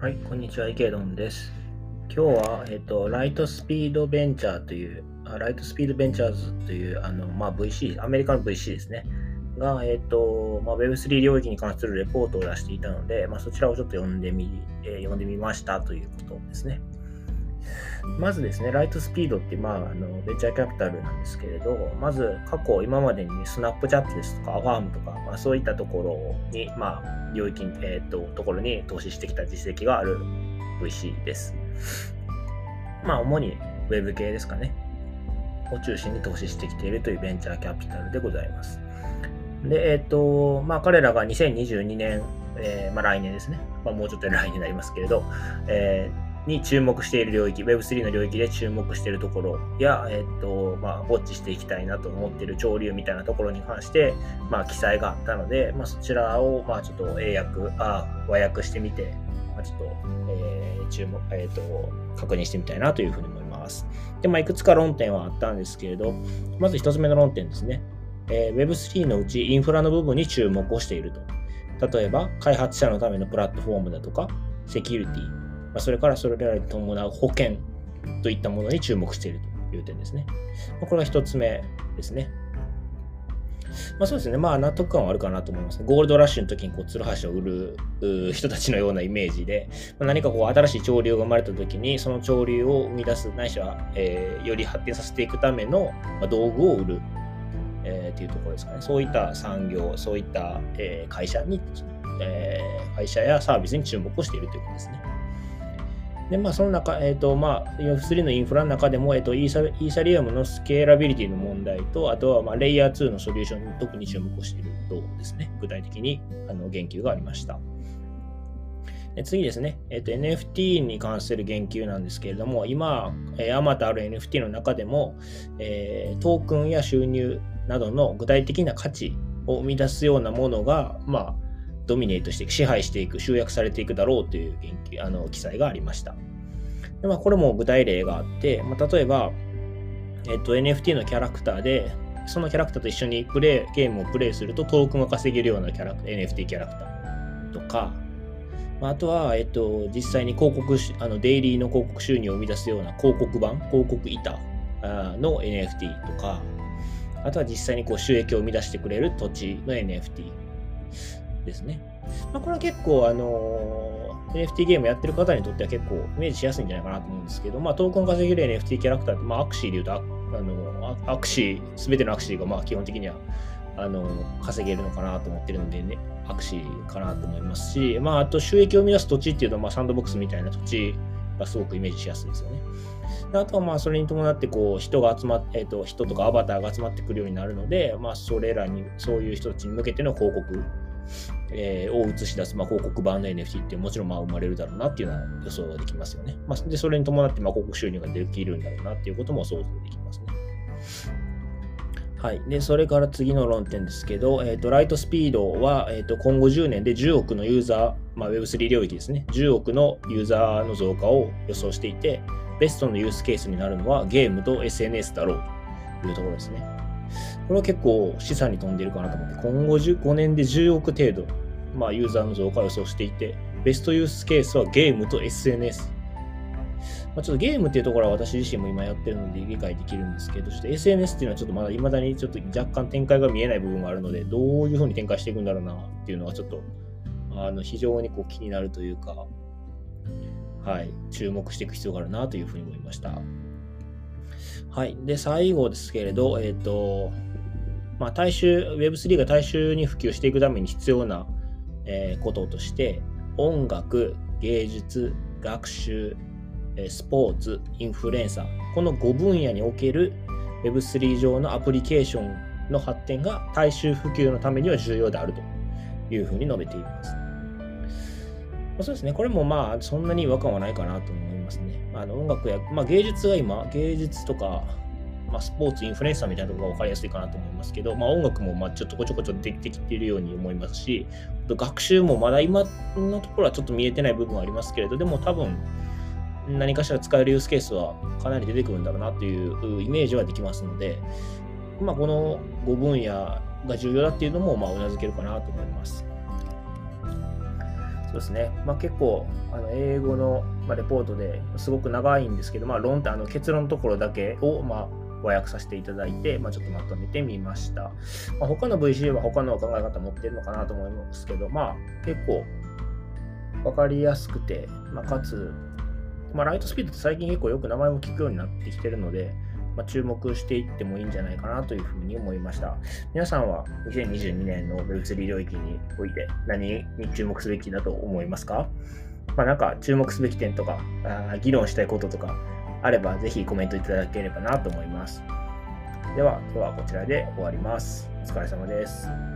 はい、こんにちは、池ドンです。今日は、えっと、ライトスピードベンチャーという、ライトスピードベンチャーズという、あの、まあ、VC、アメリカの VC ですね。が、えっと、まあ、Web3 領域に関するレポートを出していたので、まあ、そちらをちょっと読んでみ、えー、読んでみましたということですね。まずですね、ライトスピードって、まあ、あのベンチャーキャピタルなんですけれど、まず過去、今までにスナップチャットですとか、アファームとか、まあ、そういったところに、まあ、領域に、えっ、と、ところに投資してきた実績がある VC です。まあ、主に Web 系ですかね。を中心に投資してきているというベンチャーキャピタルでございます。で、えっ、と、まあ、彼らが2022年、えー、まあ、来年ですね。まあ、もうちょっと来年になりますけれど、えーに注目している領域、Web3 の領域で注目しているところや、えっ、と、まあ、ウォッチしていきたいなと思っている潮流みたいなところに関して、まあ、記載があったので、まあ、そちらを、まあ、ちょっと英訳、あ和訳してみて、まあ、ちょっと、えー、注目、えっ、と、確認してみたいなというふうに思います。で、まあ、いくつか論点はあったんですけれど、まず一つ目の論点ですね。えー、Web3 のうちインフラの部分に注目をしていると。例えば、開発者のためのプラットフォームだとか、セキュリティ、まあ、それからそれらに伴う保険といったものに注目しているという点ですね。まあ、これが一つ目ですね。まあそうですね。まあ納得感はあるかなと思います、ゴールドラッシュの時にこう、ツルハシを売る人たちのようなイメージで、まあ、何かこう、新しい潮流が生まれた時に、その潮流を生み出す、ないしは、えー、より発展させていくための、まあ、道具を売る、えー、っていうところですかね。そういった産業、そういった、えー、会社に、えー、会社やサービスに注目をしているということですね。で、まあ、その中、えっ、ー、と、まあ、Web3 のインフラの中でも、えっ、ー、とイーサ、イーサリアムのスケーラビリティの問題と、あとは、まあ、レイヤー2のソリューションに特に注目しているとですね、具体的にあの言及がありました。次ですね、えっ、ー、と、NFT に関する言及なんですけれども、今、えー、あまたある NFT の中でも、えー、トークンや収入などの具体的な価値を生み出すようなものが、まあ、ドミネートしていく、支配していく、集約されていくだろうという研究あの記載がありました。でまあ、これも具体例があって、まあ、例えば、えっと、NFT のキャラクターで、そのキャラクターと一緒にプレイ、ゲームをプレイするとトークンが稼げるようなキャラ NFT キャラクターとか、まあ、あとは、えっと、実際に広告、あのデイリーの広告収入を生み出すような広告版、広告板の NFT とか、あとは実際にこう収益を生み出してくれる土地の NFT ですね。まあ、これは結構、あのー、NFT ゲームやってる方にとっては結構イメージしやすいんじゃないかなと思うんですけど、まあ、トークン稼げる NFT キャラクターって、まあ、アクシーで言うと、あのアクシー、すべてのアクシーがまあ基本的にはあの稼げるのかなと思ってるので、ね、アクシーかなと思いますし、まあ、あと収益を生み出す土地っていうと、まあ、サンドボックスみたいな土地がすごくイメージしやすいですよね。あとはまあそれに伴ってこう人が集まっ、えー、と人とかアバターが集まってくるようになるので、まあ、それらにそういう人たちに向けての広告えー、を映し出す、まあ、広告版の NFT ってもちろんまあ生まれるだろうなっていうのは予想ができますよね。まあ、でそれに伴ってまあ広告収入ができるんだろうなっていうことも想像できますね。はい。で、それから次の論点ですけど、え、ー、と、ライトスピードは、えっ、ー、と、今後10年で10億のユーザー、まあ、Web3 領域ですね。10億のユーザーの増加を予想していて、ベストのユースケースになるのはゲームと SNS だろうというところですね。これは結構資産に飛んでるかなと思って、今後5年で10億程度、まあ、ユーザーの増加を予想していて、ベストユースケースはゲームと SNS。まあ、ちょっとゲームっていうところは私自身も今やってるので理解できるんですけど、ちょっと SNS っていうのはちょっとまだ未だにちょっと若干展開が見えない部分があるので、どういうふうに展開していくんだろうなっていうのはちょっと、あの非常にこう気になるというか、はい、注目していく必要があるなというふうに思いました。はい。で、最後ですけれど、えっ、ー、と、まあ、大衆、Web3 が大衆に普及していくために必要な、えー、こととして、音楽、芸術、学習、スポーツ、インフルエンサー、この5分野における Web3 上のアプリケーションの発展が大衆普及のためには重要であるというふうに述べています。そうですね。これもまあ、そんなに違和感はないかなと思いますね。あの音楽や、まあ、芸術が今、芸術とか、まあ、スポーツ、インフルエンサーみたいなところが分かりやすいかなと思いますけど、まあ、音楽もまあちょっとこちょこちょ出てきているように思いますし、学習もまだ今のところはちょっと見えてない部分はありますけれど、でも多分、何かしら使えるユースケースはかなり出てくるんだろうなというイメージはできますので、まあ、この5分野が重要だっていうのも、まあ、うなずけるかなと思います。ですね。まあ、結構、あの英語の、ま、レポートですごく長いんですけど、まあ、論ってあの結論のところだけを、まあ、和訳させていただいて、まあ、ちょっとまとめてみました。まあ、他の VC は他の考え方持ってるのかなと思いますけど、まあ、結構分かりやすくて、まあ、かつ、まあ、ライトスピードって最近結構よく名前も聞くようになってきてるので、ま、注目していってもいいんじゃないかなというふうに思いました。皆さんは2022年の物理領域において何に注目すべきだと思いますか？まあ、なんか注目すべき点とかあ、議論したいこととかあれば、ぜひコメントいただければなと思います。では、今日はこちらで終わります。お疲れ様です。